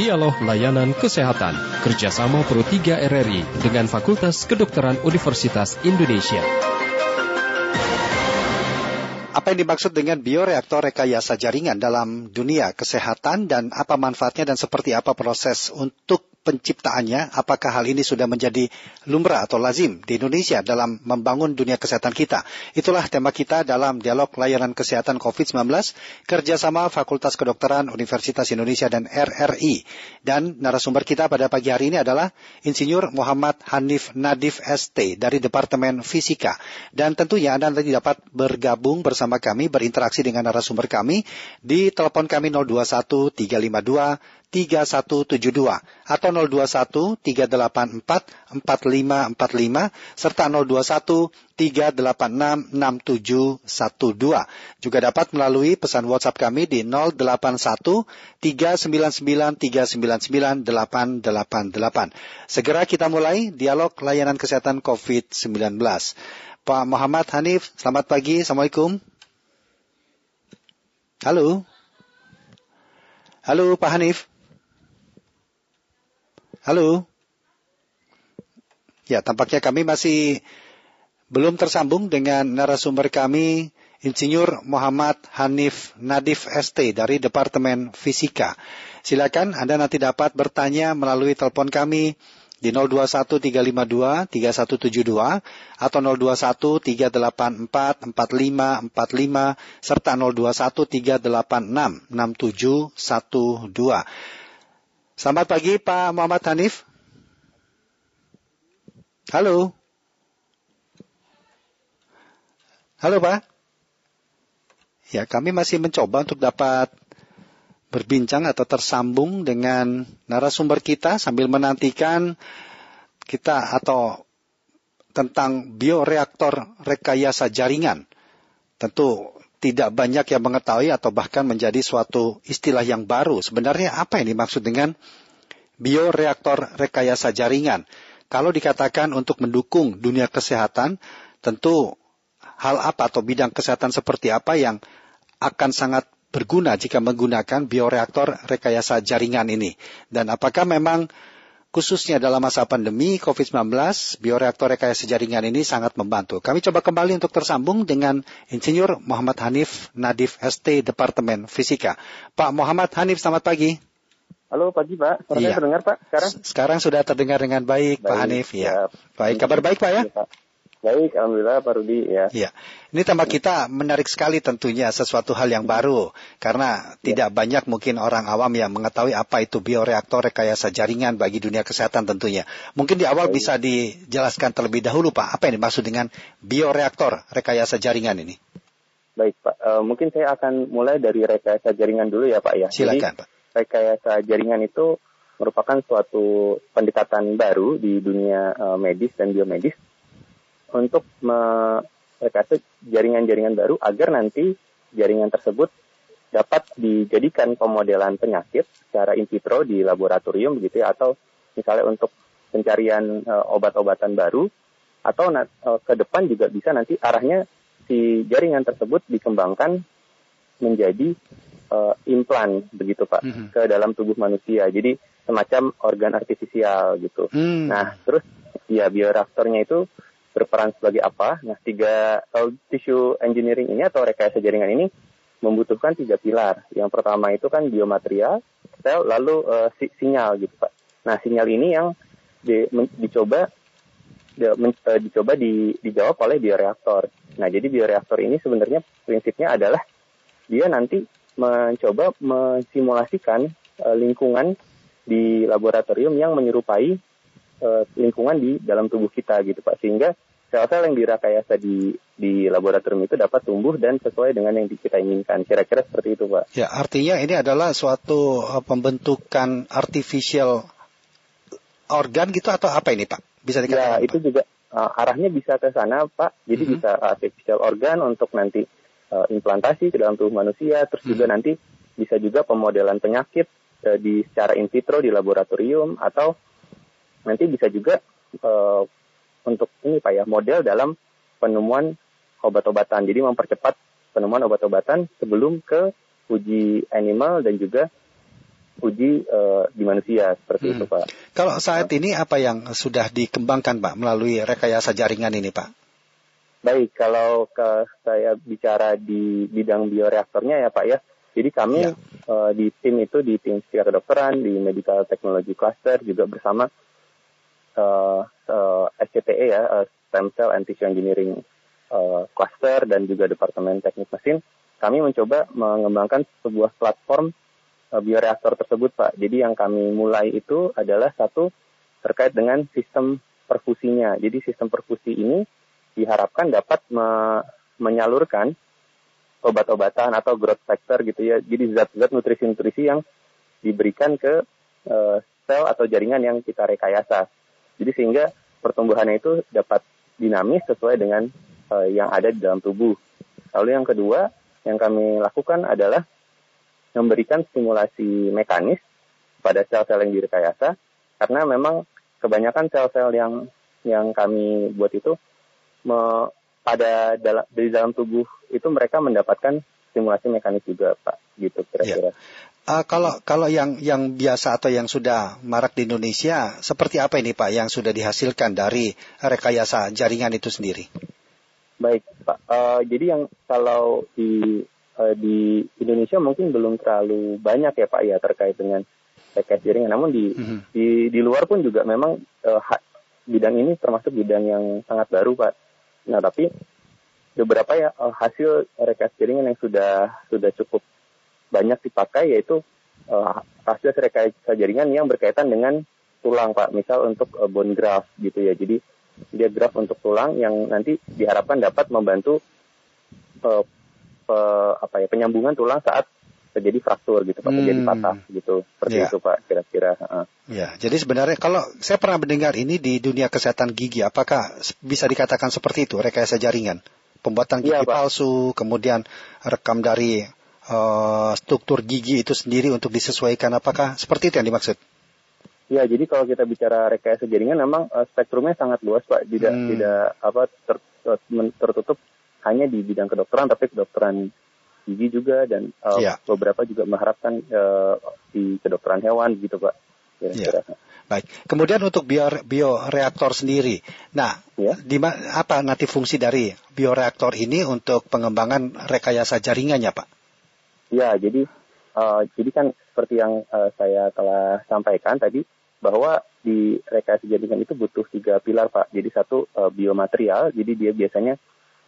Dialog Layanan Kesehatan kerjasama Pro 3 RRI dengan Fakultas Kedokteran Universitas Indonesia. Apa yang dimaksud dengan bioreaktor rekayasa jaringan dalam dunia kesehatan dan apa manfaatnya dan seperti apa proses untuk penciptaannya, apakah hal ini sudah menjadi lumrah atau lazim di Indonesia dalam membangun dunia kesehatan kita? Itulah tema kita dalam dialog layanan kesehatan COVID-19 kerjasama Fakultas Kedokteran Universitas Indonesia dan RRI. Dan narasumber kita pada pagi hari ini adalah Insinyur Muhammad Hanif Nadif ST dari Departemen Fisika. Dan tentunya Anda nanti dapat bergabung bersama kami, berinteraksi dengan narasumber kami di telepon kami 021 352 3172 atau 021 384 4545 serta 021 386 6712. Juga dapat melalui pesan WhatsApp kami di 081 399 399 888. Segera kita mulai dialog layanan kesehatan COVID-19. Pak Muhammad Hanif, selamat pagi. Assalamualaikum. Halo. Halo Pak Hanif. Halo. Ya, tampaknya kami masih belum tersambung dengan narasumber kami, Insinyur Muhammad Hanif Nadif ST dari Departemen Fisika. Silakan Anda nanti dapat bertanya melalui telepon kami di 0213523172 atau 0213844545 serta 0213866712. Selamat pagi Pak Muhammad Hanif. Halo. Halo Pak. Ya, kami masih mencoba untuk dapat berbincang atau tersambung dengan narasumber kita sambil menantikan kita atau tentang bioreaktor rekayasa jaringan. Tentu tidak banyak yang mengetahui atau bahkan menjadi suatu istilah yang baru. Sebenarnya apa yang dimaksud dengan bioreaktor rekayasa jaringan? Kalau dikatakan untuk mendukung dunia kesehatan, tentu hal apa atau bidang kesehatan seperti apa yang akan sangat berguna jika menggunakan bioreaktor rekayasa jaringan ini? Dan apakah memang khususnya dalam masa pandemi COVID-19, bioreaktor rekayasa jaringan ini sangat membantu. Kami coba kembali untuk tersambung dengan Insinyur Muhammad Hanif Nadif ST Departemen Fisika. Pak Muhammad Hanif, selamat pagi. Halo pagi Pak, suara iya. terdengar Pak sekarang? Sekarang sudah terdengar dengan baik, baik Pak Hanif. Ya. Baik, kabar baik Pak ya? Iya, Pak. Baik, Alhamdulillah Pak Rudi ya. Iya. Ini tambah kita menarik sekali tentunya sesuatu hal yang baru. Karena ya. tidak banyak mungkin orang awam yang mengetahui apa itu bioreaktor rekayasa jaringan bagi dunia kesehatan tentunya. Mungkin di awal Baik. bisa dijelaskan terlebih dahulu Pak, apa yang dimaksud dengan bioreaktor rekayasa jaringan ini? Baik Pak, uh, mungkin saya akan mulai dari rekayasa jaringan dulu ya Pak ya. Silakan Jadi, Pak. Rekayasa jaringan itu merupakan suatu pendekatan baru di dunia uh, medis dan biomedis untuk merekayasa jaringan-jaringan baru agar nanti jaringan tersebut dapat dijadikan pemodelan penyakit secara in vitro di laboratorium begitu ya atau misalnya untuk pencarian uh, obat-obatan baru atau uh, ke depan juga bisa nanti arahnya si jaringan tersebut dikembangkan menjadi uh, implan begitu Pak mm -hmm. ke dalam tubuh manusia. Jadi semacam organ artifisial gitu. Mm. Nah, terus ya bioreaktornya itu berperan sebagai apa? Nah, tiga uh, tissue engineering ini atau rekayasa jaringan ini membutuhkan tiga pilar. Yang pertama itu kan biomaterial, sel, lalu uh, si sinyal gitu Pak. Nah, sinyal ini yang di, dicoba di, uh, dicoba di, dijawab oleh bioreaktor. Nah, jadi bioreaktor ini sebenarnya prinsipnya adalah dia nanti mencoba mensimulasikan uh, lingkungan di laboratorium yang menyerupai uh, lingkungan di dalam tubuh kita gitu Pak sehingga sel-sel yang dirakayasa di di laboratorium itu dapat tumbuh dan sesuai dengan yang kita inginkan. Kira-kira seperti itu, Pak. Ya, artinya ini adalah suatu uh, pembentukan artificial organ gitu atau apa ini, Pak? Bisa dikatakan? Ya, itu juga uh, arahnya bisa ke sana, Pak. Jadi mm -hmm. bisa artificial organ untuk nanti uh, implantasi ke dalam tubuh manusia, terus mm -hmm. juga nanti bisa juga pemodelan penyakit uh, di secara in vitro di laboratorium atau nanti bisa juga uh, untuk ini Pak ya model dalam penemuan obat-obatan. Jadi mempercepat penemuan obat-obatan sebelum ke uji animal dan juga uji uh, di manusia seperti hmm. itu Pak. Kalau saat ini apa yang sudah dikembangkan Pak melalui rekayasa jaringan ini Pak? Baik, kalau ke saya bicara di bidang bioreaktornya ya Pak ya. Jadi kami ya. uh, di tim itu di tim psikiater kedokteran di medical technology cluster juga bersama uh, uh, SCTE ya uh, stem cell and tissue engineering uh, cluster dan juga departemen teknik mesin kami mencoba mengembangkan sebuah platform uh, bioreaktor tersebut Pak. Jadi yang kami mulai itu adalah satu terkait dengan sistem perfusinya. Jadi sistem perfusi ini diharapkan dapat me menyalurkan obat-obatan atau growth factor gitu ya. Jadi zat-zat nutrisi-nutrisi yang diberikan ke uh, sel atau jaringan yang kita rekayasa. Jadi sehingga pertumbuhannya itu dapat dinamis sesuai dengan uh, yang ada di dalam tubuh. Lalu yang kedua, yang kami lakukan adalah memberikan stimulasi mekanis pada sel-sel yang direkayasa karena memang kebanyakan sel-sel yang yang kami buat itu me, pada dalam di dalam tubuh itu mereka mendapatkan stimulasi mekanis juga pak gitu kira-kira. Ya. Uh, kalau kalau yang yang biasa atau yang sudah marak di Indonesia seperti apa ini pak yang sudah dihasilkan dari rekayasa jaringan itu sendiri? Baik, Pak. Uh, jadi yang kalau di uh, di Indonesia mungkin belum terlalu banyak ya Pak ya terkait dengan rekayasa jaringan. Namun di mm -hmm. di di luar pun juga memang uh, bidang ini termasuk bidang yang sangat baru Pak. Nah tapi beberapa ya uh, hasil rekayasa jaringan yang sudah sudah cukup banyak dipakai yaitu uh, hasil rekayasa jaringan yang berkaitan dengan tulang Pak. Misal untuk uh, bone graft gitu ya. Jadi dia graf untuk tulang yang nanti diharapkan dapat membantu uh, uh, apa ya penyambungan tulang saat terjadi fraktur gitu pak, hmm. terjadi patah gitu. Seperti yeah. itu Pak kira-kira. Uh. Ya, jadi sebenarnya kalau saya pernah mendengar ini di dunia kesehatan gigi, apakah bisa dikatakan seperti itu rekayasa jaringan? Pembuatan gigi ya, palsu, kemudian rekam dari uh, struktur gigi itu sendiri untuk disesuaikan, apakah seperti itu yang dimaksud? Ya, jadi kalau kita bicara rekayasa jaringan memang uh, spektrumnya sangat luas, Pak. Tidak hmm. tidak apa ter, tertutup hanya di bidang kedokteran, tapi kedokteran gigi juga dan uh, ya. beberapa juga mengharapkan uh, di kedokteran hewan gitu, Pak. Kira-kira. Ya. Baik. Kemudian untuk bio bioreaktor sendiri. Nah, ya. di apa nanti fungsi dari bioreaktor ini untuk pengembangan rekayasa jaringannya, Pak? Ya, jadi uh, jadi kan seperti yang uh, saya telah sampaikan tadi bahwa di rekayasa jaringan itu butuh tiga pilar Pak. Jadi satu uh, biomaterial, jadi dia biasanya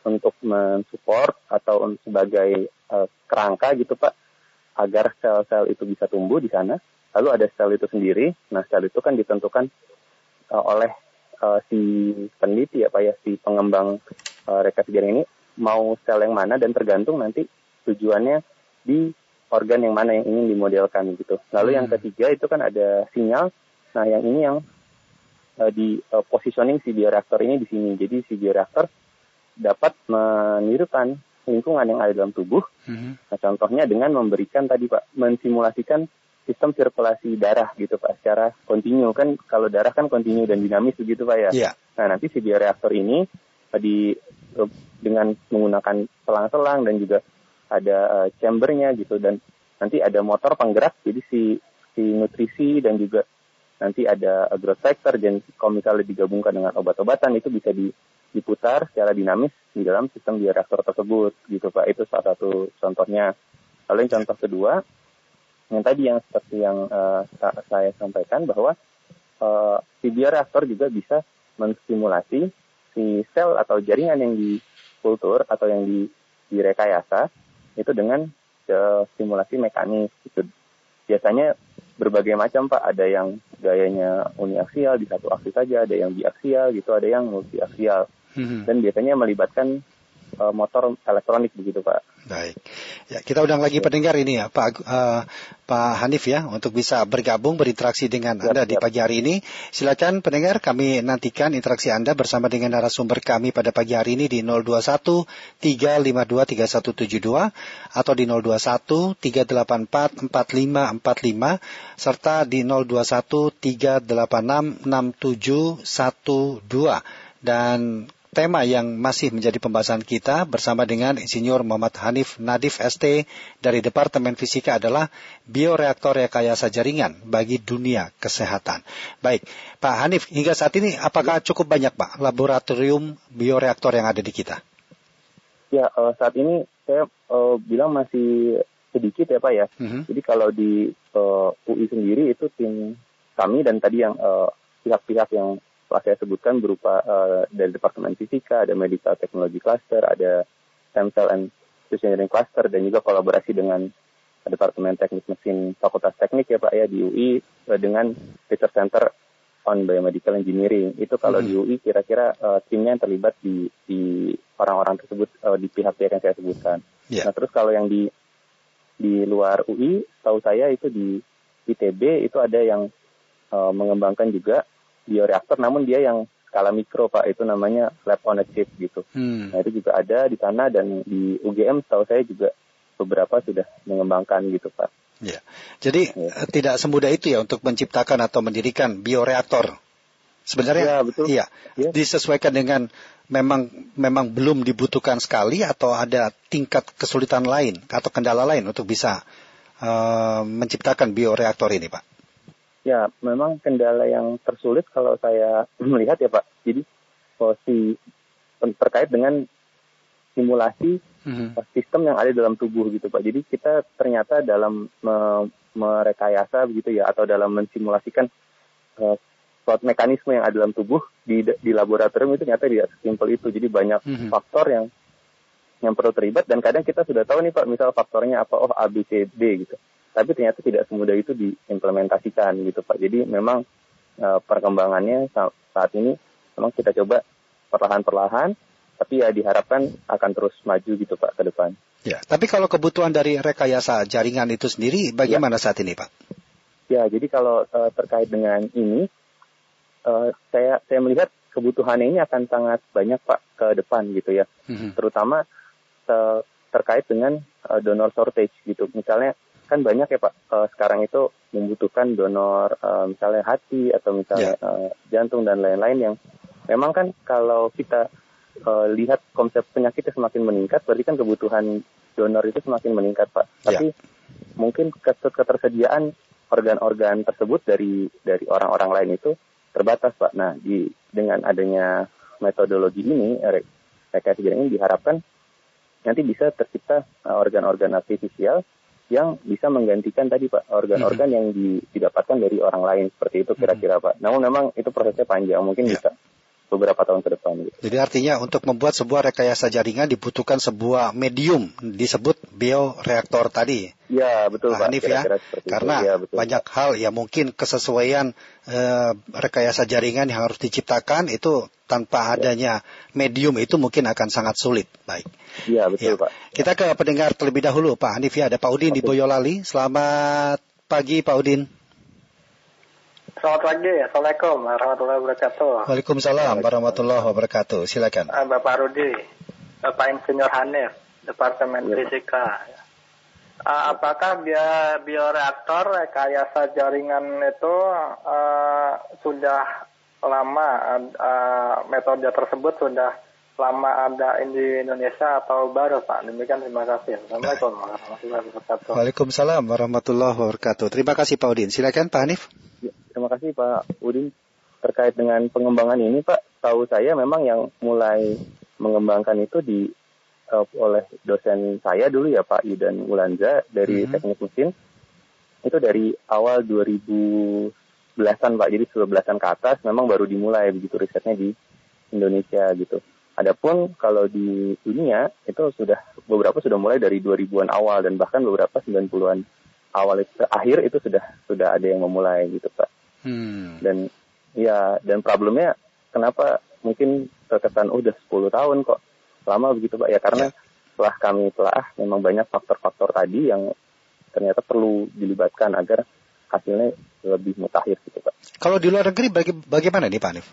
untuk mensupport atau sebagai uh, kerangka gitu Pak, agar sel-sel itu bisa tumbuh di sana. Lalu ada sel itu sendiri. Nah sel itu kan ditentukan uh, oleh uh, si peneliti ya Pak ya, si pengembang uh, rekayasa jaringan ini mau sel yang mana dan tergantung nanti tujuannya di organ yang mana yang ingin dimodelkan gitu. Lalu hmm. yang ketiga itu kan ada sinyal Nah, yang ini yang uh, di uh, positioning si bioreaktor ini di sini. Jadi si bioreaktor dapat menirukan lingkungan yang ada dalam tubuh. Mm-hmm. Nah, contohnya dengan memberikan tadi Pak, mensimulasikan sistem sirkulasi darah gitu Pak, secara kontinu kan kalau darah kan kontinu dan dinamis begitu Pak ya. Yeah. Nah, nanti si bioreaktor ini di uh, dengan menggunakan selang-selang dan juga ada uh, chambernya gitu. Dan nanti ada motor penggerak jadi si si nutrisi dan juga nanti ada growth dan kalau misalnya digabungkan dengan obat-obatan itu bisa diputar secara dinamis di dalam sistem bioreaktor tersebut gitu Pak. Itu salah satu contohnya. Lalu yang contoh kedua yang tadi yang seperti yang uh, saya sampaikan bahwa uh, si bioreaktor juga bisa menstimulasi si sel atau jaringan yang dikultur atau yang di, direkayasa itu dengan uh, stimulasi mekanis gitu biasanya berbagai macam Pak. Ada yang gayanya uniaksial di satu aksi saja, ada yang biaksial gitu, ada yang multi aksial. Hmm. Dan biasanya melibatkan uh, motor elektronik begitu Pak. Baik. Ya, kita undang lagi pendengar ini ya, Pak uh, Pak Hanif ya, untuk bisa bergabung berinteraksi dengan siap, Anda di pagi hari ini. Silakan pendengar, kami nantikan interaksi Anda bersama dengan narasumber kami pada pagi hari ini di 021 352 3172 atau di 021 384 4545 serta di 021 386 6712 dan tema yang masih menjadi pembahasan kita bersama dengan Insinyur Muhammad Hanif Nadif ST dari Departemen Fisika adalah bioreaktor rekayasa jaringan bagi dunia kesehatan. Baik, Pak Hanif, hingga saat ini apakah cukup banyak Pak laboratorium bioreaktor yang ada di kita? Ya, uh, saat ini saya uh, bilang masih sedikit ya Pak ya. Mm -hmm. Jadi kalau di uh, UI sendiri itu tim kami dan tadi yang pihak-pihak yang telah saya sebutkan berupa uh, dari Departemen Fisika, ada Medical Technology Cluster, ada Stem Cell and Engineering Cluster, dan juga kolaborasi dengan Departemen Teknik Mesin Fakultas Teknik ya Pak ya di UI uh, dengan Research Center on Biomedical Engineering. Itu kalau hmm. di UI kira-kira uh, timnya yang terlibat di di orang-orang tersebut uh, di pihak-pihak yang saya sebutkan. Yeah. Nah terus kalau yang di di luar UI, tahu saya itu di ITB itu ada yang uh, mengembangkan juga bioreaktor namun dia yang skala mikro Pak itu namanya lab on a chip gitu. Hmm. Nah itu juga ada di sana dan di UGM tahu saya juga beberapa sudah mengembangkan gitu Pak. Ya. Jadi ya. Eh, tidak semudah itu ya untuk menciptakan atau mendirikan bioreaktor. Sebenarnya ya, betul. iya ya. disesuaikan dengan memang memang belum dibutuhkan sekali atau ada tingkat kesulitan lain atau kendala lain untuk bisa uh, menciptakan bioreaktor ini, Pak. Ya, memang kendala yang tersulit kalau saya melihat ya Pak. Jadi posisi terkait dengan simulasi mm-hmm. sistem yang ada dalam tubuh gitu Pak. Jadi kita ternyata dalam me merekayasa begitu ya atau dalam mensimulasikan uh, suatu mekanisme yang ada dalam tubuh di di laboratorium itu ternyata tidak simpel itu. Jadi banyak mm-hmm. faktor yang yang perlu terlibat dan kadang kita sudah tahu nih Pak, misal faktornya apa? Oh A B C D gitu tapi ternyata tidak semudah itu diimplementasikan gitu Pak. Jadi memang uh, perkembangannya saat ini memang kita coba perlahan-perlahan, tapi ya diharapkan akan terus maju gitu Pak ke depan. Ya, tapi kalau kebutuhan dari rekayasa jaringan itu sendiri bagaimana ya. saat ini Pak? Ya, jadi kalau uh, terkait dengan ini, uh, saya saya melihat kebutuhannya ini akan sangat banyak Pak ke depan gitu ya, mm-hmm. terutama uh, terkait dengan donor shortage gitu. Misalnya kan banyak ya Pak uh, sekarang itu membutuhkan donor uh, misalnya hati atau misalnya yeah. uh, jantung dan lain-lain yang memang kan kalau kita uh, lihat konsep penyakitnya semakin meningkat berarti kan kebutuhan donor itu semakin meningkat Pak. Yeah. Tapi mungkin ketersediaan organ-organ tersebut dari dari orang-orang lain itu terbatas Pak. Nah, di dengan adanya metodologi ini rekayasa ini diharapkan nanti bisa tercipta organ-organ artifisial yang bisa menggantikan tadi Pak organ-organ hmm. yang didapatkan dari orang lain seperti itu kira-kira Pak. Namun memang itu prosesnya panjang, mungkin ya. bisa beberapa tahun ke depan. Gitu. Jadi artinya untuk membuat sebuah rekayasa jaringan dibutuhkan sebuah medium disebut bioreaktor tadi. Ya betul nah, Pak. Hanif ya, karena ya, betul, banyak Pak. hal ya mungkin kesesuaian eh, rekayasa jaringan yang harus diciptakan itu tanpa ya. adanya medium itu mungkin akan sangat sulit. Baik. Iya betul ya. Pak. Kita ke pendengar terlebih dahulu Pak Hanif ya ada Pak Udin Oke. di Boyolali. Selamat pagi Pak Udin. Selamat pagi, Assalamualaikum warahmatullahi wabarakatuh. Waalaikumsalam warahmatullahi wabarakatuh. Silakan. Ah, Bapak Rudi, Bapak Insinyur Hanif, Departemen ya. Fisika. Uh, apakah dia bioreaktor rekayasa jaringan itu uh, sudah lama uh, metode tersebut sudah lama ada di Indonesia atau baru Pak? Demikian terima kasih. Assalamualaikum warahmatullahi wabarakatuh. Waalaikumsalam warahmatullahi wabarakatuh. Terima kasih Pak Udin. Silakan Pak Hanif. Ya, terima kasih Pak Udin. Terkait dengan pengembangan ini Pak, tahu saya memang yang mulai mengembangkan itu di uh, oleh dosen saya dulu ya Pak Yudan Ulanza dari mm -hmm. Teknik Mesin. Itu dari awal 2010-an Pak, jadi 10-an ke atas memang baru dimulai begitu risetnya di Indonesia gitu. Adapun kalau di dunia itu sudah beberapa sudah mulai dari 2000-an awal dan bahkan beberapa 90-an awal itu akhir itu sudah sudah ada yang memulai gitu Pak. Hmm. Dan ya dan problemnya kenapa mungkin terkesan oh, udah 10 tahun kok lama begitu Pak ya karena ya. setelah kami telah memang banyak faktor-faktor tadi yang ternyata perlu dilibatkan agar hasilnya lebih mutakhir gitu Pak. Kalau di luar negeri baga bagaimana nih Pak Anif?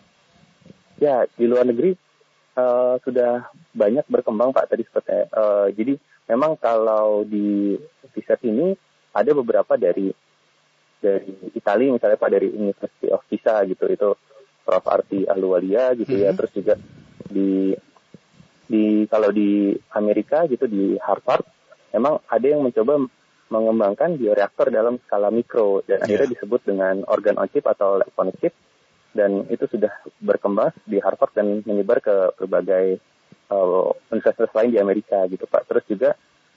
Ya di luar negeri uh, sudah banyak berkembang Pak tadi seperti uh, jadi memang kalau di riset ini ada beberapa dari dari Italia misalnya Pak dari University of Pisa gitu itu Prof Arti Ahluwalia gitu mm -hmm. ya mm-hmm. terus juga di di kalau di Amerika gitu di Harvard memang ada yang mencoba mengembangkan bioreaktor dalam skala mikro dan akhirnya disebut dengan organ on chip atau electronic chip dan itu sudah berkembang di Harvard dan menyebar ke berbagai uh, universitas lain di Amerika gitu Pak. Terus juga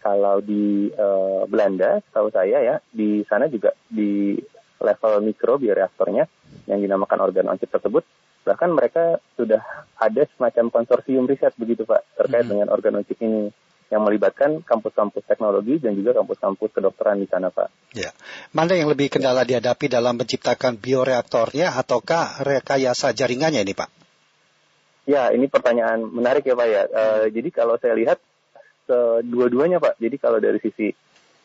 kalau di uh, Belanda, tahu saya ya, di sana juga di level mikro bioreaktornya yang dinamakan organ on chip tersebut, bahkan mereka sudah ada semacam konsorsium riset begitu Pak terkait hmm. dengan organ on chip ini yang melibatkan kampus-kampus teknologi dan juga kampus-kampus kedokteran di sana, Pak. Ya. Mana yang lebih kendala dihadapi dalam menciptakan bioreaktornya ataukah rekayasa jaringannya ini, Pak? Ya, ini pertanyaan menarik ya, Pak ya. Uh, jadi kalau saya lihat dua-duanya, Pak. Jadi kalau dari sisi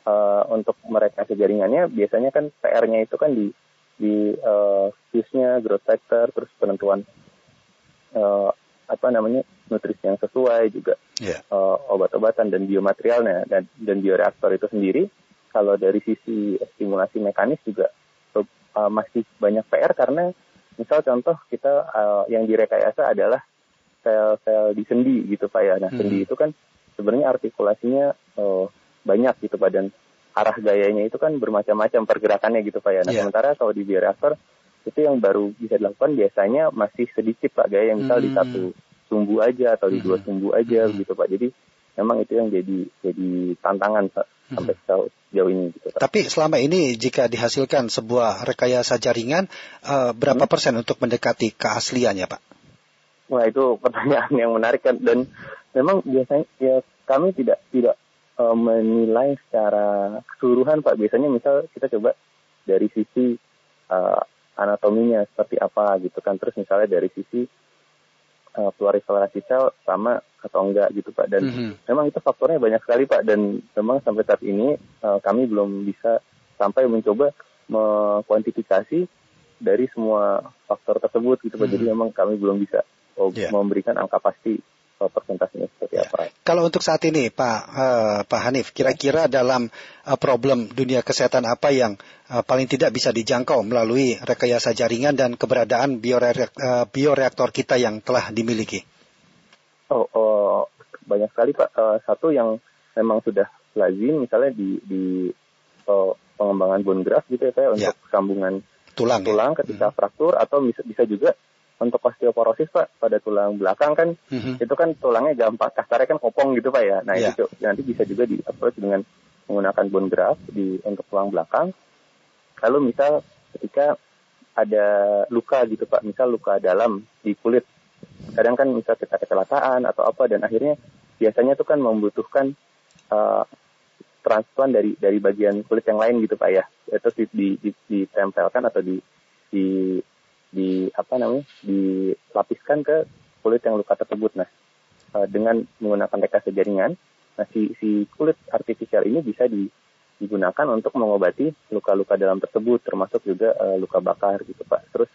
uh, untuk mereka jaringannya, biasanya kan PR-nya itu kan di di uh, fuse-nya, growth factor, terus penentuan uh, apa namanya nutrisi yang sesuai juga yeah. Iya. uh, obat-obatan dan biomaterialnya dan dan bioreaktor itu sendiri kalau dari sisi stimulasi mekanis juga uh, masih banyak PR karena misal contoh kita uh, yang direkayasa adalah sel-sel di sendi gitu pak ya nah hmm. sendi itu kan sebenarnya artikulasinya uh, banyak gitu pak dan arah gayanya itu kan bermacam-macam pergerakannya gitu pak ya nah yeah. sementara kalau di bioreaktor itu yang baru bisa dilakukan biasanya masih sedikit pak gaya yang misal hmm. di satu sumbu aja atau di dua hmm. sumbu aja hmm. gitu pak jadi memang itu yang jadi jadi tantangan pak hmm. sampai sejauh ini gitu pak. Tapi selama ini jika dihasilkan sebuah rekayasa jaringan uh, berapa hmm. persen untuk mendekati keasliannya pak? Wah itu pertanyaan yang menarik kan dan memang biasanya ya kami tidak tidak uh, menilai secara keseluruhan pak biasanya misal kita coba dari sisi uh, anatominya seperti apa gitu kan terus misalnya dari sisi uh, sel sama atau enggak gitu pak dan mm-hmm. memang itu faktornya banyak sekali pak dan memang sampai saat ini uh, kami belum bisa sampai mencoba mengkuantifikasi dari semua faktor tersebut gitu pak mm-hmm. jadi memang kami belum bisa oh, yeah. memberikan angka pasti uh, persentasenya seperti ya. apa. Kalau untuk saat ini, Pak uh, Pak Hanif, kira-kira dalam uh, problem dunia kesehatan apa yang uh, paling tidak bisa dijangkau melalui rekayasa jaringan dan keberadaan bioreak uh, bioreaktor kita yang telah dimiliki? Oh, oh banyak sekali Pak. Uh, satu yang memang sudah lazim, misalnya di di uh, pengembangan bone graft gitu ya, Pak, ya. untuk sambungan tulang, ya? tulang ya? ketika hmm. fraktur atau bisa bisa juga untuk osteoporosis pak pada tulang belakang kan mm-hmm. itu kan tulangnya gampang kasarnya kan kopong gitu pak ya nah yeah. itu nanti bisa juga di approach dengan menggunakan bone graft di untuk tulang belakang lalu misal ketika ada luka gitu pak misal luka dalam di kulit kadang kan misal kita kecelakaan atau apa dan akhirnya biasanya itu kan membutuhkan uh, transplant dari dari bagian kulit yang lain gitu pak ya itu di, di, di, ditempelkan atau di di di apa namanya dilapiskan ke kulit yang luka tersebut. Nah, dengan menggunakan rekayasa jaringan, nah si, si kulit artifisial ini bisa di, digunakan untuk mengobati luka-luka dalam tersebut, termasuk juga uh, luka bakar gitu pak. Terus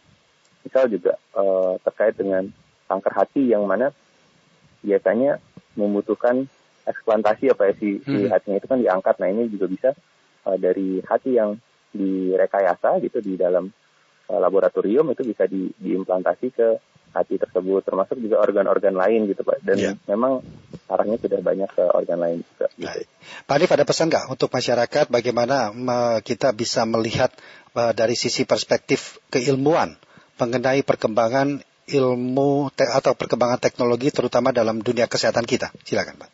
misal juga uh, terkait dengan kanker hati yang mana biasanya membutuhkan eksplantasi apa ya si, hmm. si hatinya itu kan diangkat. Nah ini juga bisa uh, dari hati yang direkayasa gitu di dalam laboratorium itu bisa di, diimplantasi ke hati tersebut termasuk juga organ-organ lain gitu Pak dan yeah. memang arahnya sudah banyak ke organ lain juga. Gitu. Pak Adif ada pesan nggak untuk masyarakat bagaimana kita bisa melihat uh, dari sisi perspektif keilmuan mengenai perkembangan ilmu atau perkembangan teknologi terutama dalam dunia kesehatan kita? Silakan Pak.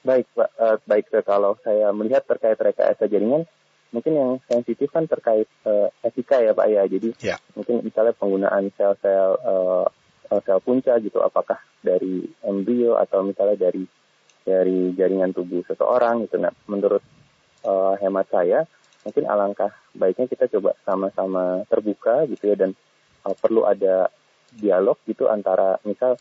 Baik Pak, uh, baik kalau saya melihat terkait rekayasa jaringan mungkin yang sensitif kan terkait uh, etika ya Pak ya. Jadi yeah. mungkin misalnya penggunaan sel-sel uh, sel punca gitu apakah dari embrio atau misalnya dari dari jaringan tubuh seseorang gitu. Nah, menurut uh, hemat saya mungkin alangkah baiknya kita coba sama-sama terbuka gitu ya dan uh, perlu ada dialog gitu antara misal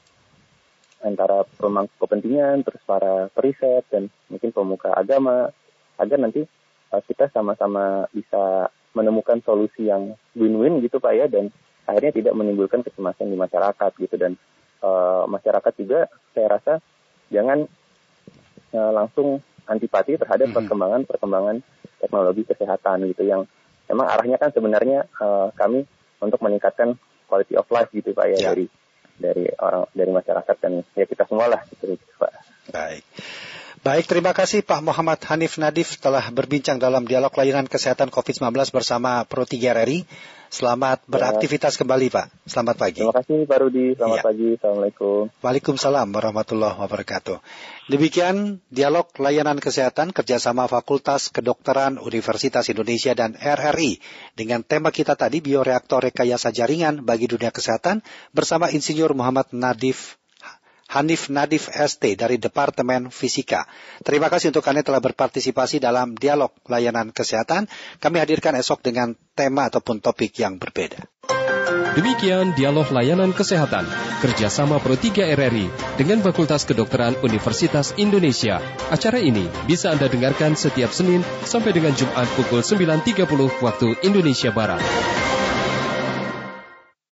antara pemangku kepentingan terus para periset dan mungkin pemuka agama agar nanti uh, kita sama-sama bisa menemukan solusi yang win-win gitu Pak ya dan akhirnya tidak menimbulkan kecemasan di masyarakat gitu dan uh, masyarakat juga saya rasa jangan uh, langsung antipati terhadap perkembangan-perkembangan teknologi kesehatan gitu yang memang arahnya kan sebenarnya uh, kami untuk meningkatkan quality of life gitu Pak ya, ya. dari dari orang dari masyarakat dan ya kita semua lah gitu Pak. Baik. Baik, terima kasih Pak Muhammad Hanif Nadif telah berbincang dalam dialog layanan kesehatan COVID-19 bersama Pro 3 RRI. Selamat beraktivitas kembali Pak. Selamat pagi. Terima kasih Pak Rudi. Selamat Ya. pagi. Assalamualaikum. Waalaikumsalam warahmatullahi wabarakatuh. Demikian dialog layanan kesehatan kerjasama Fakultas Kedokteran Universitas Indonesia dan RRI dengan tema kita tadi bioreaktor rekayasa jaringan bagi dunia kesehatan bersama Insinyur Muhammad Nadif Hanif Nadif ST dari Departemen Fisika. Terima kasih untuk Anda telah berpartisipasi dalam dialog layanan kesehatan. Kami hadirkan esok dengan tema ataupun topik yang berbeda. Demikian dialog layanan kesehatan kerjasama Pro 3 RRI dengan Fakultas Kedokteran Universitas Indonesia. Acara ini bisa Anda dengarkan setiap Senin sampai dengan Jumat pukul 9.30 waktu Indonesia Barat.